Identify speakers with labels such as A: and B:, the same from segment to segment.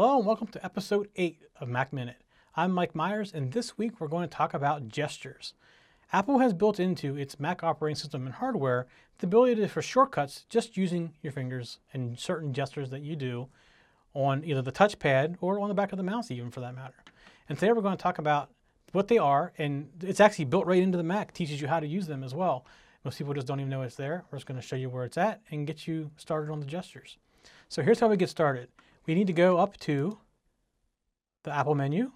A: Hello and welcome to episode 8 of Mac Minute. I'm Mike Myers and this week we're going to talk about gestures. Apple has built into its Mac operating system and hardware the ability for shortcuts just using your fingers and certain gestures that you do on either the touchpad or on the back of the mouse even for that matter. And today we're going to talk about what they are and it's actually built right into the Mac, teaches you how to use them as well. Most people just don't even know it's there. We're just going to show you where it's at and get you started on the gestures. So here's how we get started we need to go up to the Apple menu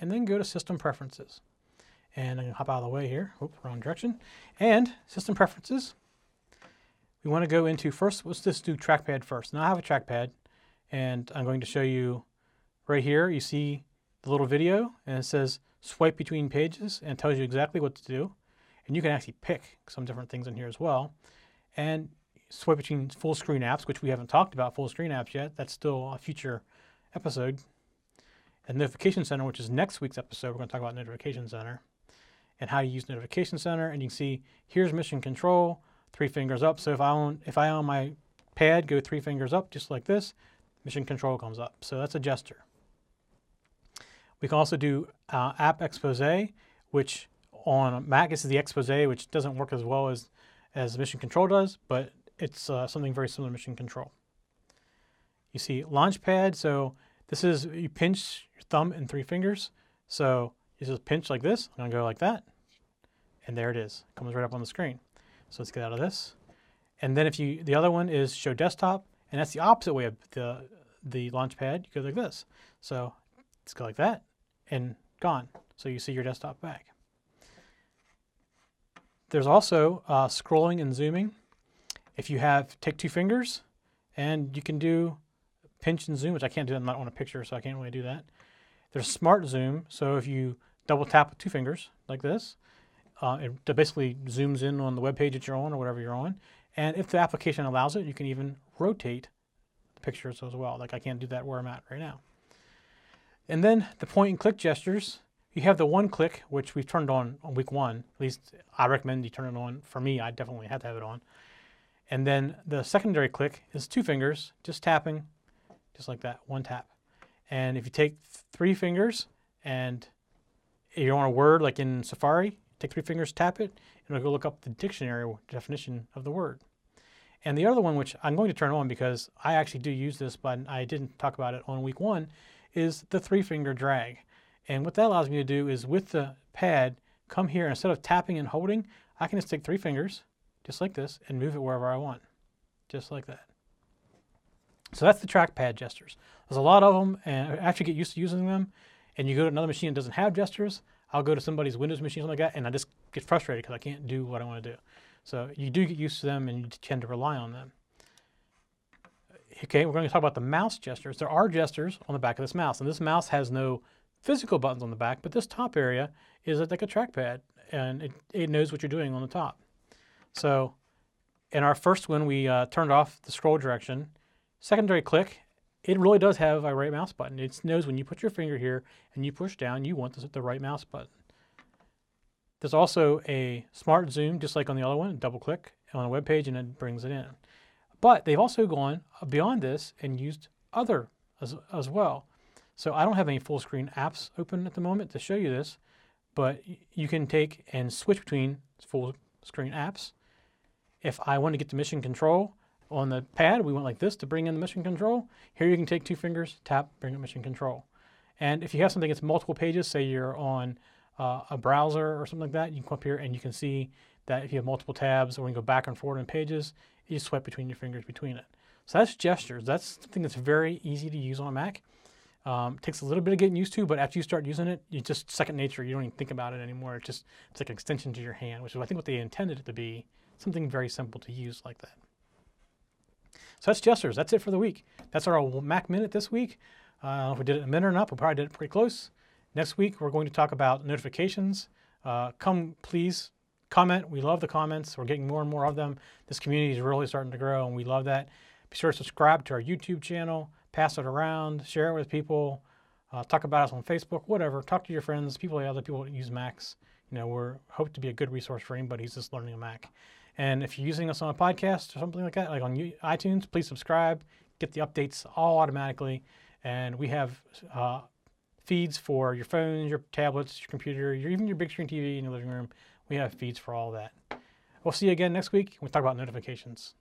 A: and then go to System Preferences. And I'm going to hop out of the way here. Oops, wrong direction. And System Preferences, we want to go into first, let's just do trackpad first. Now I have a trackpad and I'm going to show you right here. You see the little video and it says swipe between pages and tells you exactly what to do. And you can actually pick some different things in here as well. And swipe between full screen apps, which we haven't talked about full screen apps yet. That's still a future episode. And Notification Center, which is next week's episode, we're going to talk about Notification Center and how you use Notification Center. And you can see here's Mission Control, three fingers up. So if I own if I on my pad go three fingers up, just like this, Mission Control comes up. So that's a gesture. We can also do uh, App Expose, which on Mac this is the expose, which doesn't work as well as as Mission Control does, but it's uh, something very similar to Mission Control. You see Launchpad, so this is, you pinch your thumb and three fingers. So you just pinch like this, I'm gonna go like that, and there it is, it comes right up on the screen. So let's get out of this. And then if you, the other one is show desktop, and that's the opposite way of the, the Launchpad, you go like this. So let's go like that, and gone. So you see your desktop back. There's also uh, scrolling and zooming. If you have, take two fingers and you can do pinch and zoom, which I can't do, I'm not on a picture, so I can't really do that. There's smart zoom, so if you double tap with two fingers like this, uh, it basically zooms in on the web page that you're on or whatever you're on. And if the application allows it, you can even rotate the pictures as well. Like I can't do that where I'm at right now. And then the point and click gestures, you have the one click, which we've turned on on week one. At least I recommend you turn it on. For me, I definitely had to have it on. And then the secondary click is two fingers, just tapping, just like that, one tap. And if you take three fingers and you're on a word like in Safari, take three fingers, tap it, and it'll go look up the dictionary definition of the word. And the other one, which I'm going to turn on because I actually do use this, but I didn't talk about it on week one, is the three finger drag. And what that allows me to do is with the pad, come here, instead of tapping and holding, I can just take three fingers, just like this, and move it wherever I want, just like that. So that's the trackpad gestures. There's a lot of them, and I actually get used to using them. And you go to another machine that doesn't have gestures, I'll go to somebody's Windows machine, something like that, and I just get frustrated because I can't do what I want to do. So you do get used to them, and you tend to rely on them. Okay, we're going to talk about the mouse gestures. There are gestures on the back of this mouse, and this mouse has no physical buttons on the back, but this top area is like a trackpad, and it, it knows what you're doing on the top. So in our first one, we uh, turned off the scroll direction. Secondary click, it really does have a right mouse button. It knows when you put your finger here and you push down, you want the right mouse button. There's also a smart zoom, just like on the other one, double click on a web page and it brings it in. But they've also gone beyond this and used other as, as well. So I don't have any full screen apps open at the moment to show you this, but you can take and switch between full screen apps if I want to get the mission control on the pad, we went like this to bring in the mission control. Here you can take two fingers, tap, bring up mission control. And if you have something that's multiple pages, say you're on uh, a browser or something like that, you can come up here and you can see that if you have multiple tabs or you go back and forward in pages, you swipe between your fingers between it. So that's gestures. That's something that's very easy to use on a Mac. Um, takes a little bit of getting used to, but after you start using it, it's just second nature. You don't even think about it anymore. It's just it's like an extension to your hand, which is I think what they intended it to be. Something very simple to use like that. So that's gestures. That's it for the week. That's our Mac Minute this week. Uh, if we did it in a minute or not, we probably did it pretty close. Next week, we're going to talk about notifications. Uh, come, please comment. We love the comments. We're getting more and more of them. This community is really starting to grow, and we love that. Be sure to subscribe to our YouTube channel, pass it around, share it with people, uh, talk about us on Facebook, whatever. Talk to your friends, people, other people that use Macs. You know, we're hope to be a good resource for anybody who's just learning a Mac. And if you're using us on a podcast or something like that, like on iTunes, please subscribe, get the updates all automatically, And we have uh, feeds for your phones, your tablets, your computer, your, even your big screen TV in your living room. We have feeds for all that. We'll see you again next week. We'll talk about notifications.